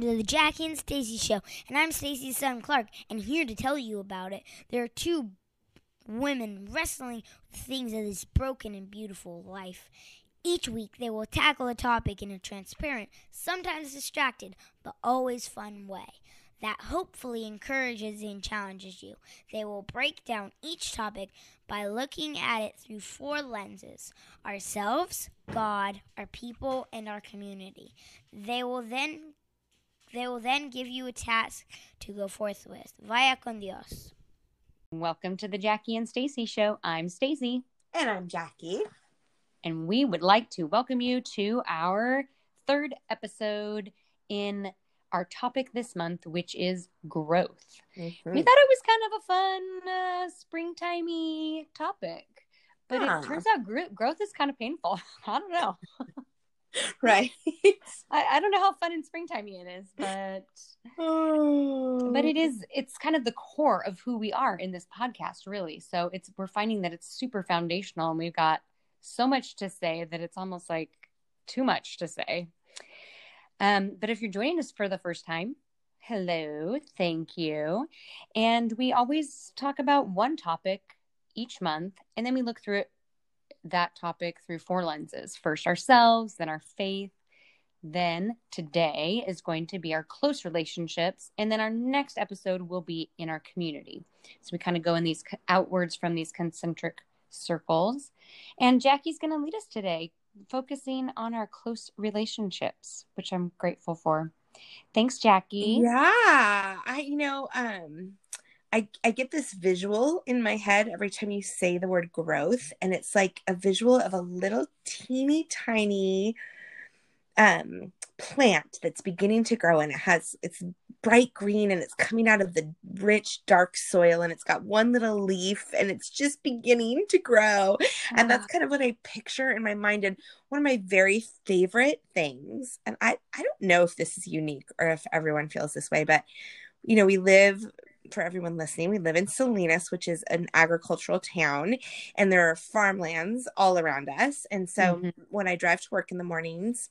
Welcome to the Jackie and Stacey Show, and I'm Stacey's son Clark, and here to tell you about it. There are two women wrestling with things of this broken and beautiful life. Each week, they will tackle a topic in a transparent, sometimes distracted, but always fun way that hopefully encourages and challenges you. They will break down each topic by looking at it through four lenses ourselves, God, our people, and our community. They will then they will then give you a task to go forth with. Vaya con Dios. Welcome to the Jackie and Stacey show. I'm Stacey And I'm Jackie. and we would like to welcome you to our third episode in our topic this month, which is growth. We thought it was kind of a fun uh, springtimey topic, but Huh. it turns out gro- growth is kind of painful. I don't know. Right. I, I don't know how fun and springtimey it is, but Oh. but it is it's kind of the core of who we are in this podcast really so it's we're finding that it's super foundational and we've got so much to say that it's almost like too much to say um, but if you're joining us for the first time hello thank you and we always talk about one topic each month and then we look through it that topic through four lenses first ourselves then our faith then today is going to be our close relationships. And then our next episode will be in our community. So we kind of go in these outwards from these concentric circles. And Jackie's going to lead us today, focusing on our close relationships, which I'm grateful for. Thanks, Jackie. Yeah. I you know, um I I get this visual in my head every time you say the word growth and it's like a visual of a little teeny tiny um plant that's beginning to grow and it has it's bright green and it's coming out of the rich dark soil and it's got one little leaf and it's just beginning to grow and that's kind of what I picture in my mind. And one of my very favorite things, and I, I don't know if this is unique or if everyone feels this way, but you know, we live for everyone listening, we live in Salinas, which is an agricultural town, and there are farmlands all around us. And so Mhm. when I drive to work in the mornings,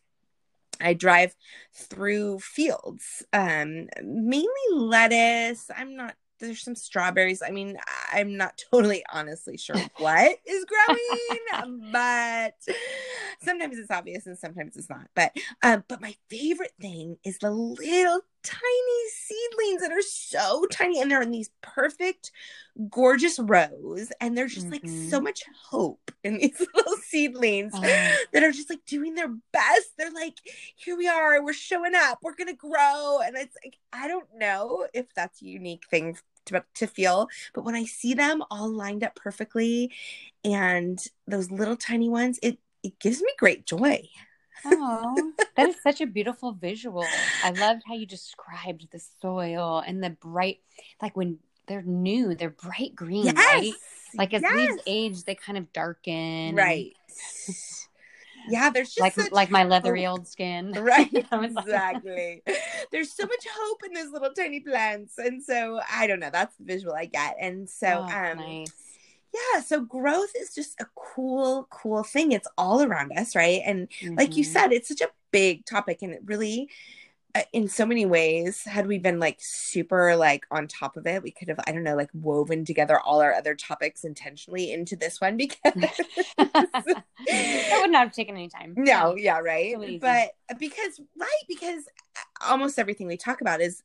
I drive through fields, um, mainly lettuce. I'm not there's some strawberries. I mean, I'm not totally honestly sure what is growing, but sometimes it's obvious and sometimes it's not. But um, but my favorite thing is the little tiny seedlings that are so tiny and they're in these perfect, gorgeous rows, and there's just like Mhm. so much hope in these little seedlings Oh. that are just like doing their best. They're like, here we are, we're showing up, we're gonna grow. And it's like, I don't know if that's a unique thing to, to feel, but when I see them all lined up perfectly and those little tiny ones, it it gives me great joy. Oh, that is such a beautiful visual. I loved how you described the soil and the bright, like when they're new, they're bright green, right? Like as leaves age, they kind of darken. and- right. yeah, there's just like such like my leathery old skin. Right, You know, it's like- exactly. There's so much hope in those little tiny plants, and so I don't know. That's the visual I get, and so Oh, um, nice. Yeah. So growth is just a cool, cool thing. It's all around us, right? And like you Mhm. said, it's such a big topic, and it really, uh, in so many ways, had we been like super like on top of it, we could have I don't know like woven together all our other topics intentionally into this one because that would not have taken any time. no, yeah, right. But because right, because almost everything we talk about is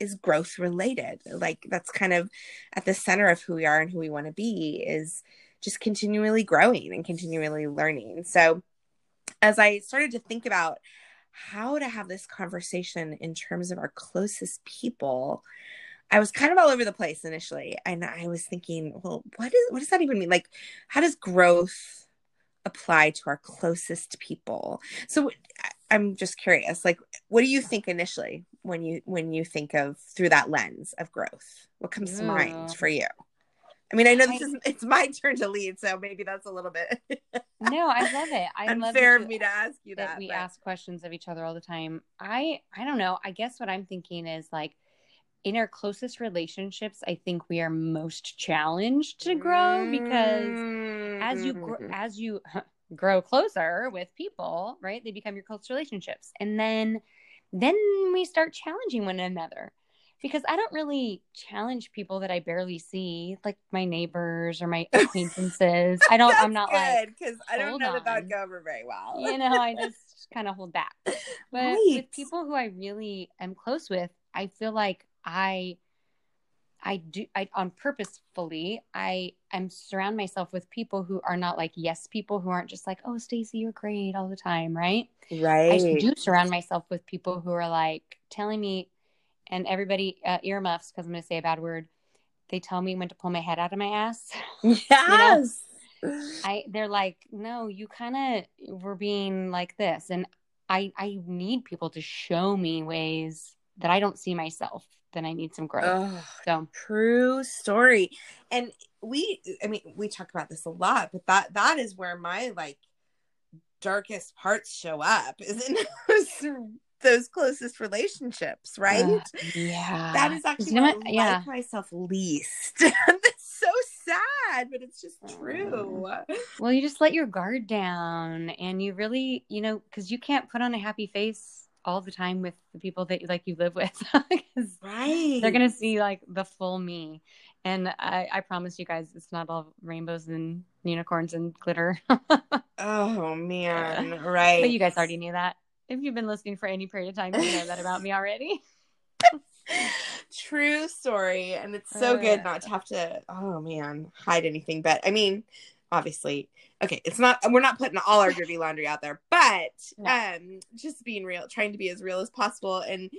is growth related. Like that's kind of at the center of who we are and who we want to be is just continually growing and continually learning. So as I started to think about how to have this conversation in terms of our closest people, I was kind of all over the place initially, and I was thinking, well, what is what does that even mean? Like, how does growth apply to our closest people? So I'm just curious, like, what do you think initially when you when you think of through that lens of growth? What comes to mind for you? I mean, I know this is it's my turn to lead, so maybe that's a little bit No, I love it. I love unfair that of me to ask you that that. we but- ask questions of each other all the time. I I don't know. I guess what I'm thinking is like in our closest relationships, I think we are most challenged to grow because as you gr- Mm. as you grow closer with people, right? They become your close relationships. And then then we start challenging one another because I don't really challenge people that I barely see, like my neighbors or my acquaintances. I don't. I'm not like because I don't know on. would go very well. you know. I just kind of hold back. But Right. with people who I really am close with, I feel like I, I do I on purposefully I I'm surround myself with people who are not like yes people who aren't just like oh Stacey you're great all the time right right. I do surround myself with people who are like telling me, and everybody uh, earmuffs because I'm going to say a bad word. They tell me when to pull my head out of my ass. Yes. I they're like, no, you kind of were being like this, and I I need people to show me ways that I don't see myself. Then I need some growth. Oh, So true story. And we, I mean, we talk about this a lot, but that that is where my like darkest parts show up, is in those, those closest relationships, right? uh, yeah, that is actually You know what? I Yeah. like myself least. That's so sad, but it's just true. Well, you just let your guard down and you really, you know, because you can't put on a happy face all the time with the people that like you live with Right. they're gonna see like the full me. And I, I promise you guys, it's not all rainbows and unicorns and glitter. Oh man, right. but you guys already knew that. If you've been listening for any period of time, you know that about me already. True story. And it's so uh, good not to have to, oh man, hide anything. But I mean, obviously, okay, it's not, we're not putting all our dirty laundry out there, but No. um, just being real, trying to be as real as possible. And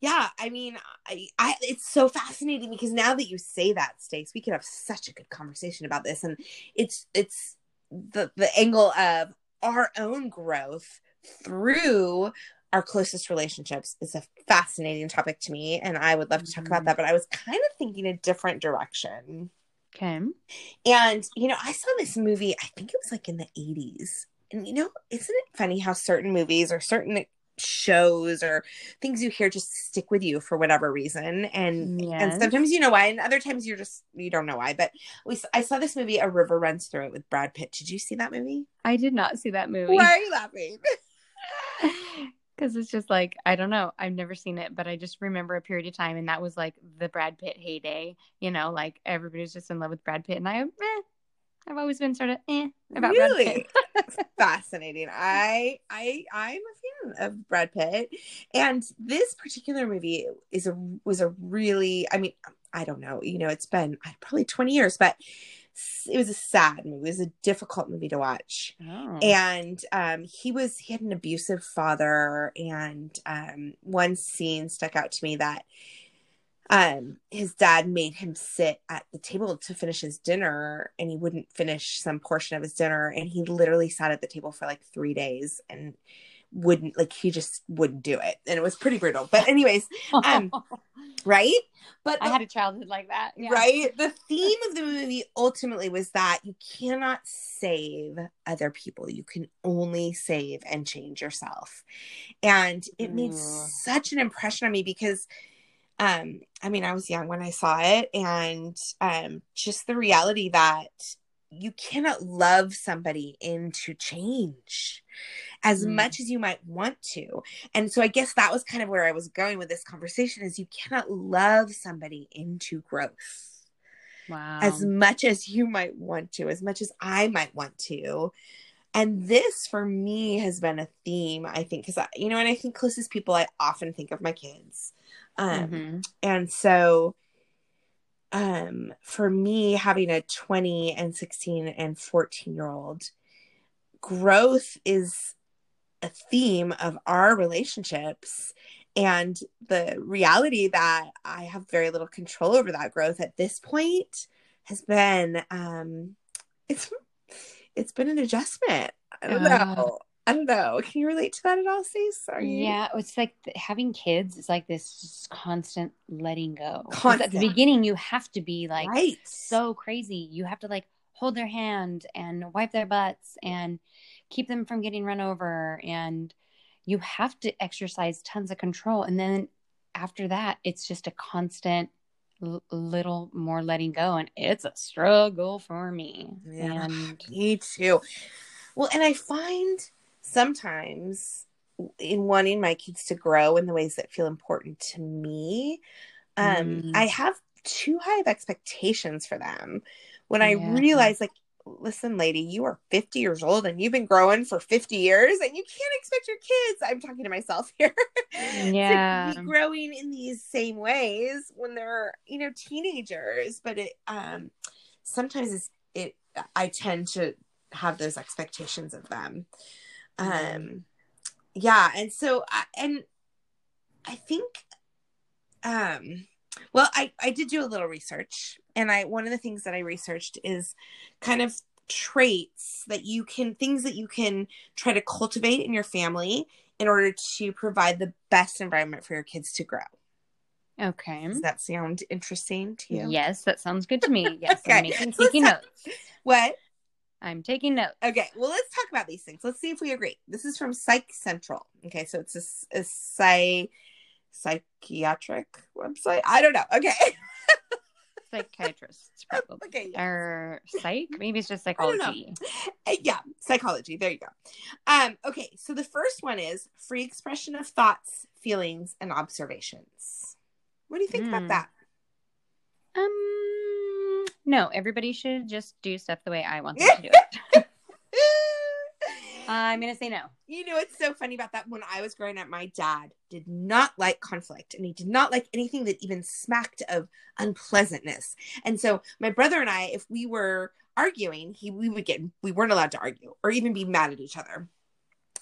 yeah, I mean, I, I, it's so fascinating because now that you say that, Stace, we could have such a good conversation about this. And it's, it's the, the angle of our own growth through our closest relationships is a fascinating topic to me and i would love to talk about Mhm. that but i was kind of thinking a different direction Okay. and you know i saw this movie i think it was like in the 80s and you know isn't it funny how certain movies or certain shows or things you hear just stick with you for whatever reason and Yes. and sometimes you know why and other times you're just you don't know why but we I saw this movie a river runs through it with brad pitt did you see that movie I did not see that movie. why are you laughing Because it's just like, I don't know. I've never seen it, but I just remember a period of time, and that was like the Brad Pitt heyday. You know, like everybody's just in love with Brad Pitt. And I, eh, I've always been sort of eh about Brad really Pitt. fascinating i i i'm a fan of brad pitt and this particular movie is a was a really i mean i don't know you know it's been uh, probably 20 years but it was a sad movie. It was a difficult movie to watch. Oh. and um he was he had an abusive father. And um one scene stuck out to me that um his dad made him sit at the table to finish his dinner and he wouldn't finish some portion of his dinner. And he literally sat at the table for like 3 days and wouldn't like he just wouldn't do it and it was pretty brutal but anyways um, right but I the- had a childhood like that. Yeah. right? The theme of the movie ultimately was that you cannot save other people. You can only save and change yourself. And it made Mm. such an impression on me because um I mean I was young when I saw it and um just the reality that you cannot love somebody into change as Mm. much as you might want to. And so I guess that was kind of where I was going with this conversation is you cannot love somebody into growth Wow. as much as you might want to, as much as I might want to. And this for me has been a theme, I think, because you know, and I think closest people, I often think of my kids. Um, Mhm. and so um for me having a 20 and 16 and 14 year old growth is a theme of our relationships and the reality that i have very little control over that growth at this point has been um it's it's been an adjustment. I don't know i don't know can you relate to that at all Stacey? are you Yeah, it's like having kids is like this constant letting go. 'Cause At the beginning, you have to be like right so crazy. You have to like hold their hand and wipe their butts and keep them from getting run over. And you have to exercise tons of control. And then after that, it's just a constant little more letting go. And it's a struggle for me. Yeah. And Me too. Well, and I find sometimes in wanting my kids to grow in the ways that feel important to me, um, Mm. I have too high of expectations for them. When I Yeah. realize, like, listen, lady, you are 50 years old and you've been growing for 50 years and you can't expect your kids, I'm talking to myself here, Yeah. to be growing in these same ways when they're, you know, teenagers. But it, um, sometimes it's, it, I tend to have those expectations of them. Mm. Um, yeah. And so, I, and I think, um, well, I, I did do a little research, and I one of the things that I researched is kind of traits that you can things that you can try to cultivate in your family in order to provide the best environment for your kids to grow. Okay. Does that sound interesting to you? Yes, that sounds good to me. Yes, Okay, I'm making, taking notes. What? I'm taking notes. Okay, well, let's talk about these things. Let's see if we agree. This is from Psych Central. Okay, so it's a psy, psychiatric website. I don't know. Okay. Psychiatrists, probably. okay. yeah. Or psych? Maybe it's just psychology. Uh, yeah, psychology. There you go. Um, okay, so the first one is free expression of thoughts, feelings, and observations. What do you think about Hmm. that? Um, no, everybody should just do stuff the way I want them to do it. I'm gonna say no. You know what's so funny about that? When I was growing up, my dad did not like conflict and he did not like anything that even smacked of unpleasantness. And so my brother and I, if we were arguing, he we would get we weren't allowed to argue or even be mad at each other.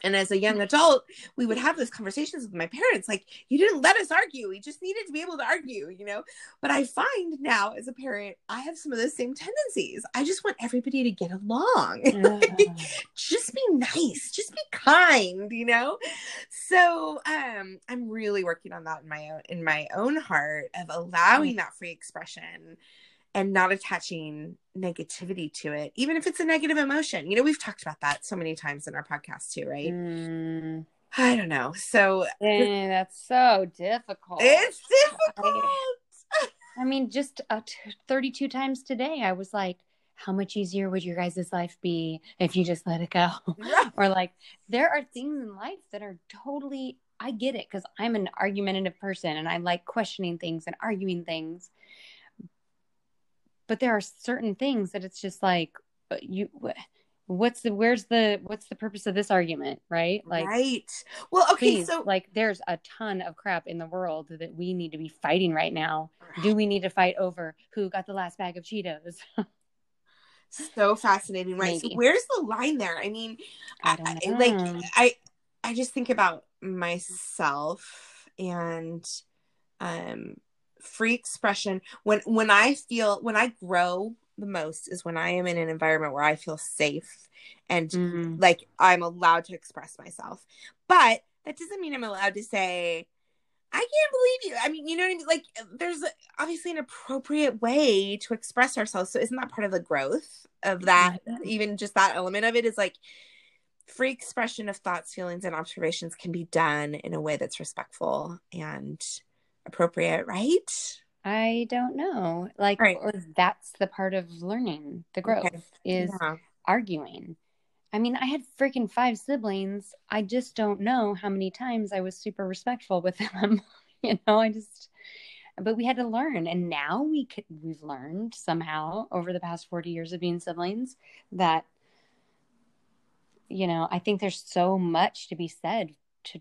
And as a young adult, we would have those conversations with my parents like, you didn't let us argue. We just needed to be able to argue, you know? But I find now as a parent, I have some of those same tendencies. I just want everybody to get along just be nice just be kind you know so um i'm really working on that in my own in my own heart of allowing that free expression and not attaching negativity to it even if it's a negative emotion you know we've talked about that so many times in our podcast too right Mm, i don't know so eh, that's so difficult. it's difficult I mean, just uh, t- 32 times today, I was like, how much easier would your guys' life be if you just let it go? or like, there are things in life that are totally, I get it because I'm an argumentative person and I like questioning things and arguing things. But there are certain things that it's just like, uh, you, what's the, where's the, what's the purpose of this argument? Right? Like, right well okay please, so like, there's a ton of crap in the world that we need to be fighting right now do we need to fight over who got the last bag of Cheetos? so fascinating right so where's the line there i mean I I, don't I- know. like I I just think about myself and um free expression when when I feel when I grow the most is when I am in an environment where I feel safe and Mm, like I'm allowed to express myself. But that doesn't mean I'm allowed to say I can't believe you. I mean, you know what I mean? Like there's obviously an appropriate way to express ourselves. So isn't that part of the growth of that Mhm. even just that element of it is like free expression of thoughts, feelings, and observations can be done in a way that's respectful and appropriate, right? I don't know. Like, Right. that's the part of learning the growth Okay. is Yeah. arguing. I mean, I had freaking five siblings. I just don't know how many times I was super respectful with them. you know, I just, but we had to learn, and now we could. We've learned somehow over the past forty years of being siblings that, you know, I think there's so much to be said. To,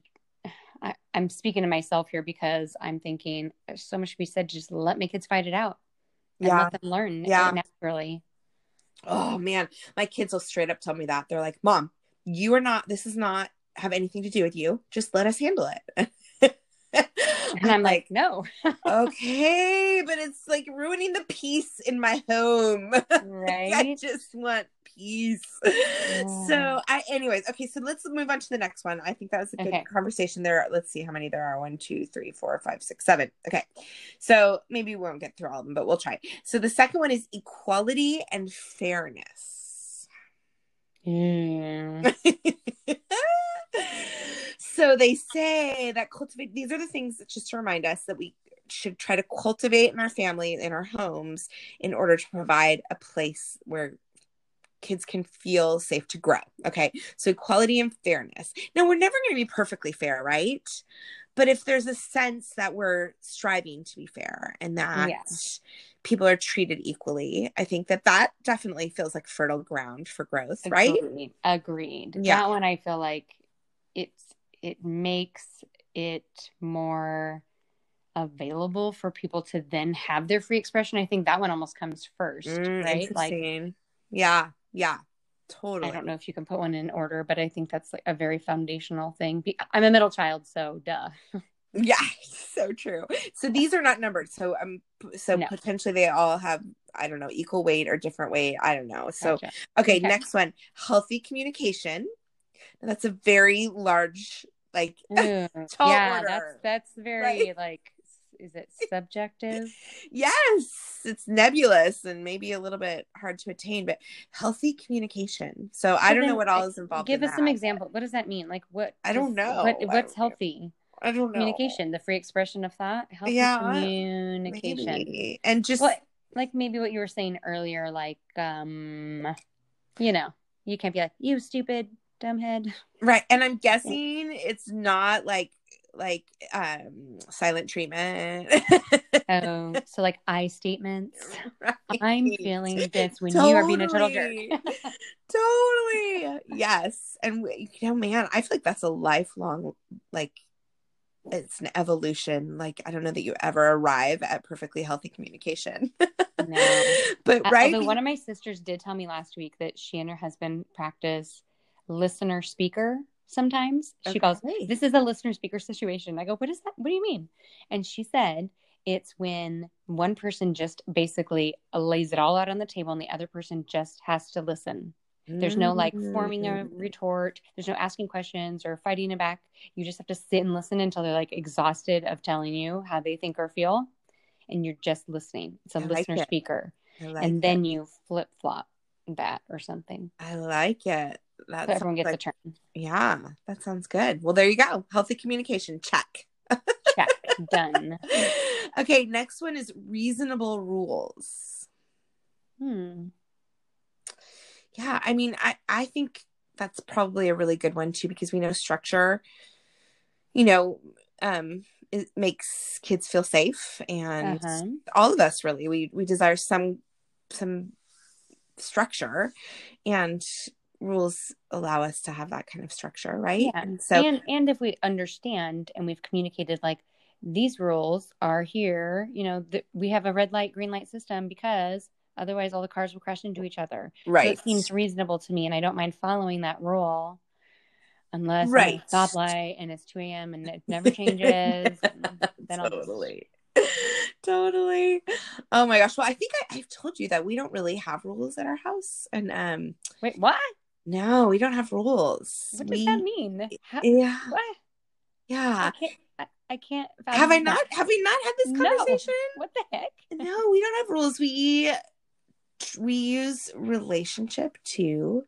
I, I'm speaking to myself here because I'm thinking there's so much to be said. Just let my kids fight it out and Yeah. let them learn Yeah. naturally. Oh man, my kids will straight up tell me that. They're like, "Mom, you are not this is not have anything to do with you. Just let us handle it." And I'm like, no. okay, but it's like ruining the peace in my home. Right. I just want peace. Yeah. So I anyways, okay, so let's move on to the next one. I think that was a good Okay. conversation there. Let's see how many there are. One, two, three, four, five, six, seven. Okay. So maybe we won't get through all of them, but we'll try. So the second one is equality and fairness. Mm. so they say that cultivate these are the things that just to remind us that we should try to cultivate in our family in our homes in order to provide a place where kids can feel safe to grow. Okay. So equality and fairness. Now, we're never going to be perfectly fair, right? But if there's a sense that we're striving to be fair and that Yeah. people are treated equally, I think that that definitely feels like fertile ground for growth, right? Agreed. Agreed. Yeah. That one I feel like it's it makes it more available for people to then have their free expression. I think that one almost comes first, Mm, right? Like yeah. Yeah. Totally. I don't know if you can put one in order, but I think that's like a very foundational thing. I'm a middle child, so duh. Yeah, so true. So these are not numbered. So um, so No. potentially they all have I don't know equal weight or different weight. I don't know. So Gotcha. okay, Okay. next one, healthy communication. Now, that's a very large like Ooh, Tall yeah, order. that's that's very like is it subjective? yes, it's nebulous and maybe a little bit hard to attain, but healthy communication. So I don't know what all is involved. Give in us some that. example. What does that mean? Like what? I don't does- know. What, what's healthy I don't know communication? The free expression of thought. Healthy Yeah, communication. Maybe. and just What? Like maybe what you were saying earlier. Like um, you know, you can't be like you stupid dumbhead. Right. And I'm guessing it's not like like um silent treatment. Oh, so like I statements. Right. I'm feeling this when you are being a total jerk. Totally. totally. Yes. And we- you know, man, I feel like that's a lifelong like it's an evolution. Like I don't know that you ever arrive at perfectly healthy communication. No. But right. Although one of my sisters did tell me last week that she and her husband practice listener speaker sometimes. She goes, Okay. This is a listener speaker situation. I go, What is that? What do you mean? And she said, It's when one person just basically lays it all out on the table and the other person just has to listen. There's no like forming a Mm. retort. There's no asking questions or fighting it back. You just have to sit and listen until they're like exhausted of telling you how they think or feel. And you're just listening. It's a I like listener it. speaker like and it. then you flip flop that or something. I like it. So everyone gets like, a turn. Yeah, that sounds good. Well, there you go. Healthy communication. Check. Check. Done. okay, next one is reasonable rules. Hmm. Yeah, I mean, I I think that's probably a really good one too because we know structure, you know, um it makes kids feel safe and Uh-huh. all of us really we we desire some some structure and rules allow us to have that kind of structure, right? Yeah. And so and and if we understand and we've communicated like these rules are here, you know, th- we have a red light, green light system because otherwise all the cars will crash into each other. So right. it seems reasonable to me, and I don't mind following that rule. Unless Right. Stoplight and it's 2 a.m. and it never changes, then I'll totally. totally. Oh my gosh. Well, I think I, I've told you that we don't really have rules at our house. And um wait. What? No, we don't have rules. What does we, that mean? How, Yeah. what? Yeah. I can't. I, I can't. Have I not that. have we not had this No. conversation? What the heck? No, we don't have rules. We we use relationship to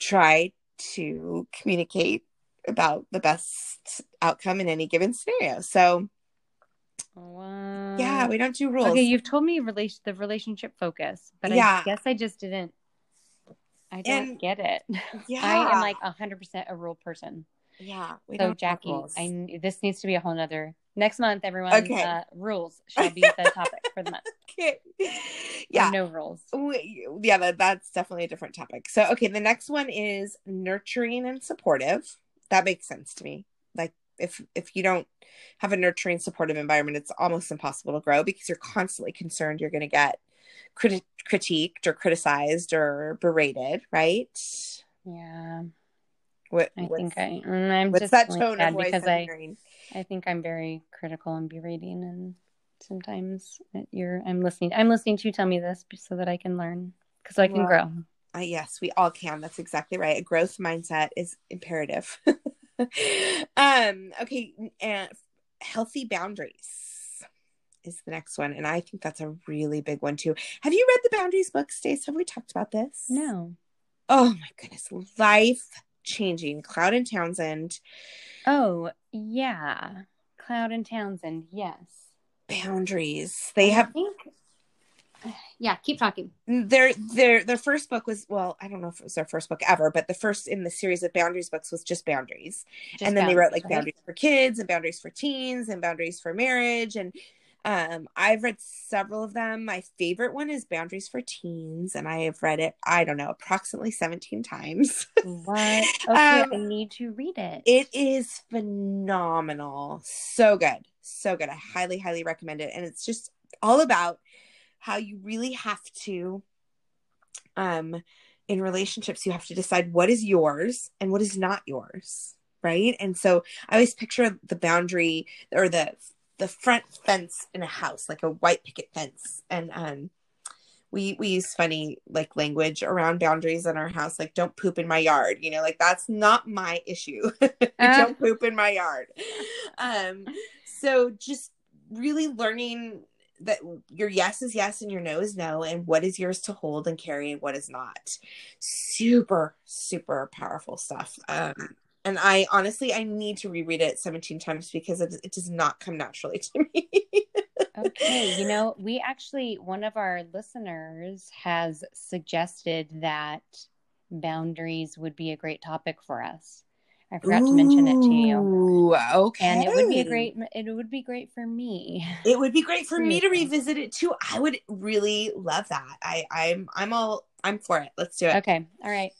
try to communicate about the best outcome in any given scenario. So What? yeah, we don't do rules. Okay, you've told me relation the relationship focus, but Yeah. I guess I just didn't. I don't And- get it. yeah. I am like hundred percent a rule person. yeah. So Jackie. I this needs to be a whole nother next month. Everyone, Okay. uh, rules shall be the topic for the month. Okay. Yeah. no rules. We- yeah, that, that's definitely a different topic. So, okay, the next one is nurturing and supportive. That makes sense to me. Like if if you don't have a nurturing, supportive environment, it's almost impossible to grow because you're constantly concerned you're going to get criti- critiqued or criticized or berated, right? Yeah, What, I think I. mm, I'm what's just that feeling tone voice because I'm I. hearing? I think I'm very critical and berating, and sometimes you're. I'm listening. I'm listening to you tell me this so that I can learn, because I can Well, grow. Uh, yes, we all can. That's exactly right. A growth mindset is imperative. um, okay, and healthy boundaries is the next one, and I think that's a really big one too. Have you read the Boundaries book, Stace? Have we talked about this? No. Oh my goodness, life changing. Cloud and Townsend Oh yeah, Cloud and Townsend. Yes. boundaries. They I have think yeah, keep talking. their their their first book was well i don't know if it was their first book ever but the first in the series of boundaries books was just boundaries Just and then they wrote like right? boundaries for kids and boundaries for teens and boundaries for marriage and um i've read several of them. My favorite one is boundaries for teens and i have read it i don't know approximately 17 times. What? Okay, Um, I need to read it. it is phenomenal. So good so good. I highly highly recommend it. And it's just all about how you really have to um in relationships you have to decide what is yours and what is not yours right? And so i always picture the boundary or the the front fence in a house like a white picket fence. And um we we use funny like language around boundaries in our house like don't poop in my yard you know like that's not my issue. Don't poop in my yard. Um so just really learning that your yes is yes and your no is no and what is yours to hold and carry and what is not. Super super powerful stuff. Um and i honestly i need to reread it 17 times because it, it does not come naturally to me okay, you know, we actually one of our listeners has suggested that boundaries would be a great topic for us. I forgot to mention it to you. Okay And it would be a great it would be great for me. it would be great for me to revisit it too i would really love that i i'm i'm all i'm for it let's do it Okay. All right.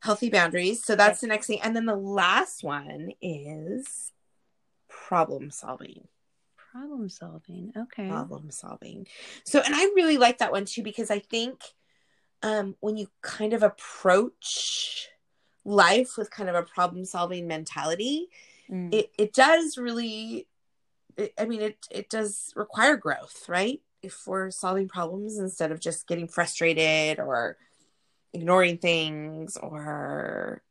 Healthy boundaries. So that's the next thing. And then the last one is problem solving. Problem solving. Okay. Problem solving. So, and I really like that one too because I think um, when you kind of approach life with kind of a problem solving mentality, Mm. it, it does really, it, I mean, it, it does require growth, right? If we're solving problems instead of just getting frustrated or ignoring things or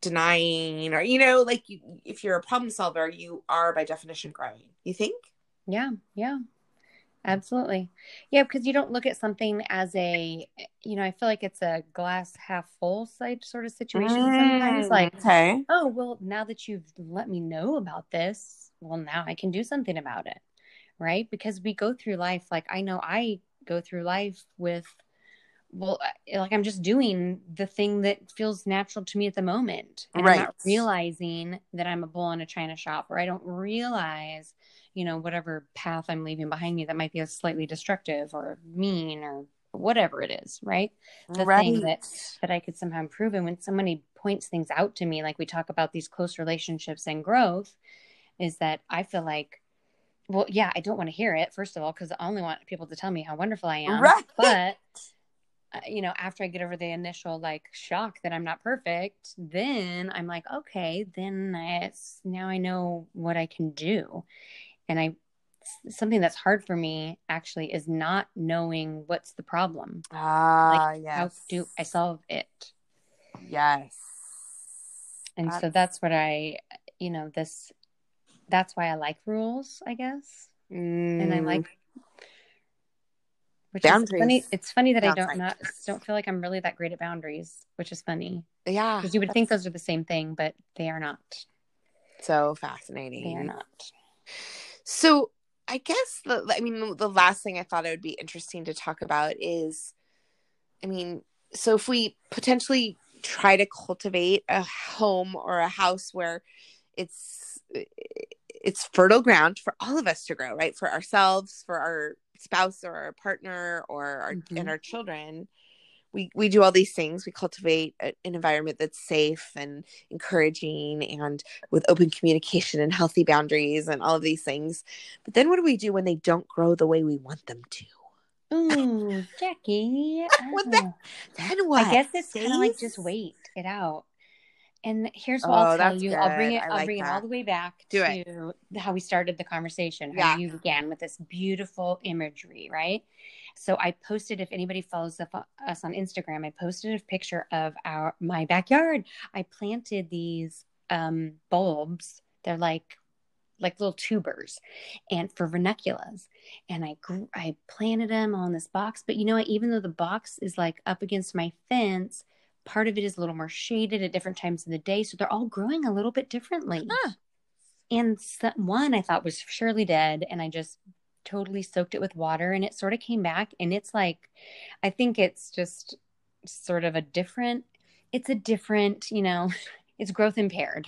denying or you know like you, if you're a problem solver you are by definition growing you think Yeah, yeah. Absolutely. Yeah, because you don't look at something as a, you know, I feel like it's a glass half full side sort of situation sometimes. Mm, like, okay oh, well, now that you've let me know about this, well, now I can do something about it. Right. Because we go through life, like, I know I go through life with, well, like I'm just doing the thing that feels natural to me at the moment. And I'm not Right. realizing that I'm a bull in a china shop, or I don't realize, you know, whatever path I'm leaving behind me that might be a slightly destructive or mean or whatever it is, right? the thing that that I could somehow improve. And when somebody points things out to me, like we talk about these close relationships and growth, is that I feel like, well, yeah, I don't want to hear it first of all because I only want people to tell me how wonderful I am. Right. But you know, after I get over the initial like shock that I'm not perfect, then I'm like, okay, then it's now I know what I can do, and I something that's hard for me actually is not knowing what's the problem ah yes. how do I solve it? yes And so That's- that's what I, you know, this, that's why I like rules, I guess. And I Mm, like, which Boundaries. is funny. It's funny that I don't not don't feel like I'm really that great at boundaries, which is funny yeah because you would think those are the same thing, but they are not. so fascinating They are not. So I guess the I mean the last thing I thought it would be interesting to talk about is I mean so if we potentially try to cultivate a home or a house where it's it's fertile ground for all of us to grow, right? For ourselves, for our spouse or our partner or our Mhm. and our children. We we do all these things. We cultivate a, an environment that's safe and encouraging and with open communication and healthy boundaries and all of these things. But then what do we do when they don't grow the way we want them to? Ooh, Jackie. What the-. Then what? I guess it's kind of like just wait it out. And here's what Oh, I'll tell you. I'll bring it. I I'll like bring it all the way back Do to how we started the conversation. Yeah. How you began with this beautiful imagery, right? So I posted. If anybody follows us on Instagram, I posted a picture of our my backyard. I planted these um, bulbs. They're like like little tubers and for ranunculus and i grew, i planted them on this box but you know what even though the box is like up against my fence part of it is a little more shaded at different times of the day so they're all growing a little bit differently Huh. and one i thought was surely dead and i just totally soaked it with water and it sort of came back and it's like I think it's just sort of a different it's a different, you know, it's growth impaired.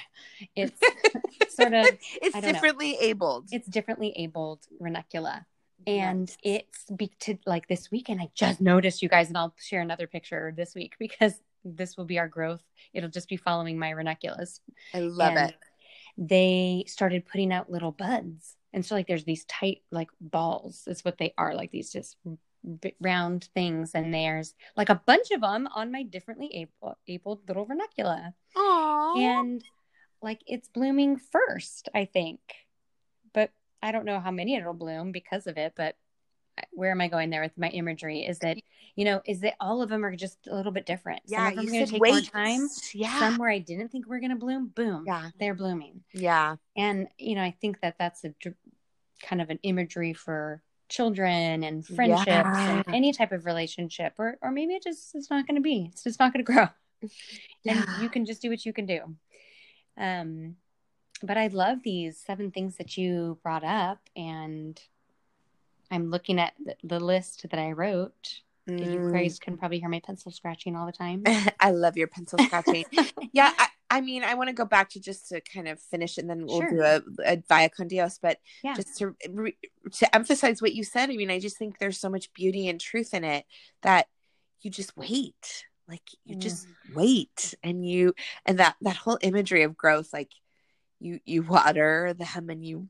It's sort of it's don't know. differently abled. it's differently abled ranunculus and it's be to like this weekend i just noticed you guys and i'll share another picture this week because this will be our growth. It'll just be following my ranunculus I love and it. they started putting out little buds. And so like there's these tight like balls is what they are like these just round things. And there's like a bunch of them on my differently able, abled little ranuncula Aww. and like it's blooming first i think. But i don't know how many it'll bloom because of it but where am i going there with my imagery is that you know is that all of them are just a little bit different yeah, some of them are going to take more time Yeah. some where i didn't think we are going to bloom boom Yeah. they're blooming yeah. and you know i think that that's a kind of an imagery for children and friendships Yeah. and any type of relationship or or maybe it just is not going to be it's just not going to grow Yeah. and you can just do what you can do um but i love these seven things that you brought up and i'm looking at the, list that i wrote you Mm. guys can probably hear my pencil scratching all the time I love your pencil scratching. yeah, I, I mean, I want to go back to just to kind of finish, and then we'll Sure. do a, a vaya con Dios. But Yeah. just to re, to emphasize what you said, I mean, I just think there's so much beauty and truth in it that you just wait, like you just wait, and you and that that whole imagery of growth, like you you water them, and you.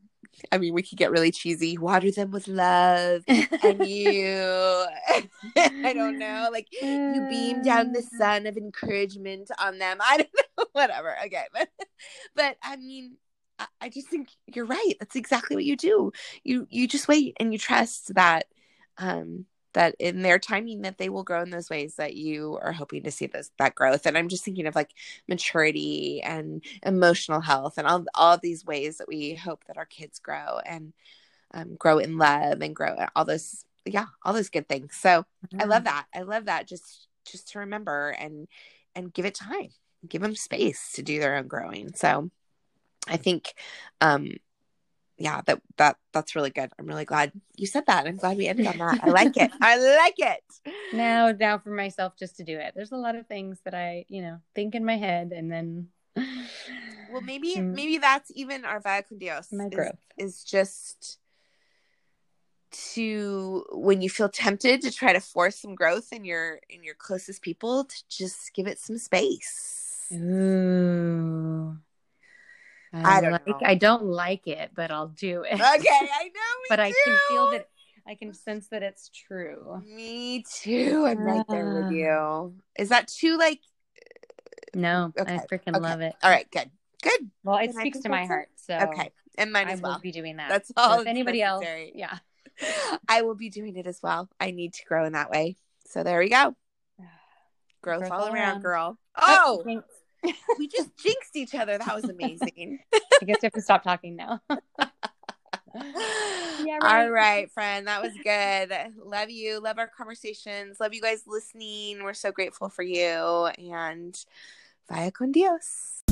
I mean, we could get really cheesy. Water them with love, and you. I don't know, like you beam down the sun of encouragement on them. I don't know, whatever. Okay, but but I mean, I, I just think you're right. That's exactly what you do. You you just wait and you trust that um that in their timing that they will grow in those ways that you are hoping to see this that growth. And I'm just thinking of like maturity and emotional health and all all these ways that we hope that our kids grow and um, grow in love and grow all those yeah all those good things. So I love that. I love that. Just just to remember and and give it time. Give them space to do their own growing. So I think um yeah, that that that's really good. I'm really glad you said that. I'm glad we ended on that. I like it. I like it. now now for myself just to do it there's a lot of things that i you know think in my head and then Well, maybe Mm. maybe that's even our Vaya con Dios my is, growth is just to when you feel tempted to try to force some growth in your in your closest people to just give it some space. Ooh. I don't like know. I don't like it, but I'll do it. Okay, I know. me but I can feel that I can sense that it's true. Me too. I'm right there with you. Is that too like? No, I freaking okay. love it. All right, good, good. Well, it I speaks to my heart. So Okay, and mine I as will well. be doing that. That's So all. if anybody else, yeah. I will be doing it as well. I need to grow in that way. So there we go. Growth, Growth all around, around. girl. Oh, Oh, thanks. we just jinxed each other. That was amazing. I guess you have to stop talking now. Yeah, right. All right, friend. That was good. Love you. Love our conversations. Love you guys listening. We're so grateful for you. And vaya con Dios.